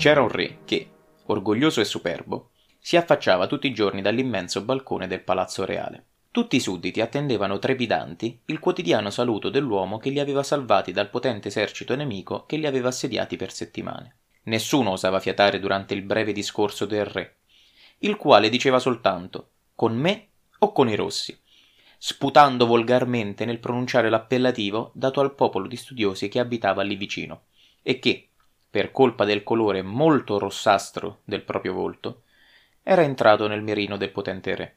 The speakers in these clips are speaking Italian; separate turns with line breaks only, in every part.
C'era un re che, orgoglioso e superbo, si affacciava tutti i giorni dall'immenso balcone del palazzo reale. Tutti i sudditi attendevano trepidanti il quotidiano saluto dell'uomo che li aveva salvati dal potente esercito nemico che li aveva assediati per settimane. Nessuno osava fiatare durante il breve discorso del re, il quale diceva soltanto con me o con i rossi, sputando volgarmente nel pronunciare l'appellativo dato al popolo di studiosi che abitava lì vicino, e che, per colpa del colore molto rossastro del proprio volto, era entrato nel mirino del potente re.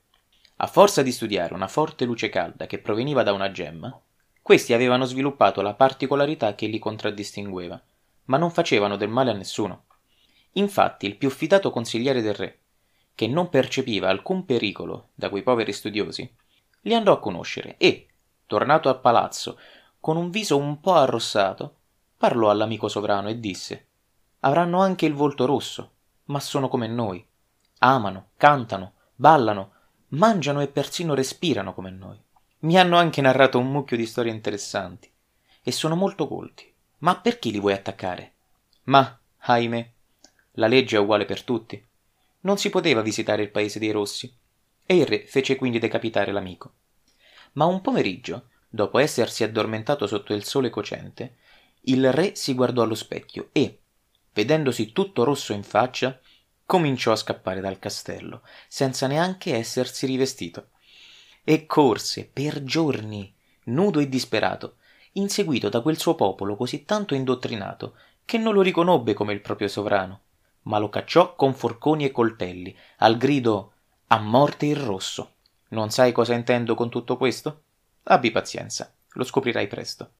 A forza di studiare una forte luce calda che proveniva da una gemma, questi avevano sviluppato la particolarità che li contraddistingueva, ma non facevano del male a nessuno. Infatti il più fidato consigliere del re, che non percepiva alcun pericolo da quei poveri studiosi, li andò a conoscere e, tornato al palazzo, con un viso un po' arrossato, parlò all'amico sovrano e disse Avranno anche il volto rosso, ma sono come noi. Amano, cantano, ballano, mangiano e persino respirano come noi. Mi hanno anche narrato un mucchio di storie interessanti e sono molto colti. Ma perché li vuoi attaccare? Ma, ahimè, la legge è uguale per tutti. Non si poteva visitare il paese dei rossi e il re fece quindi decapitare l'amico. Ma un pomeriggio, dopo essersi addormentato sotto il sole cocente, il re si guardò allo specchio e, vedendosi tutto rosso in faccia, cominciò a scappare dal castello, senza neanche essersi rivestito. E corse per giorni, nudo e disperato, inseguito da quel suo popolo così tanto indottrinato che non lo riconobbe come il proprio sovrano, ma lo cacciò con forconi e coltelli, al grido a morte il rosso. Non sai cosa intendo con tutto questo? Abbi pazienza, lo scoprirai presto.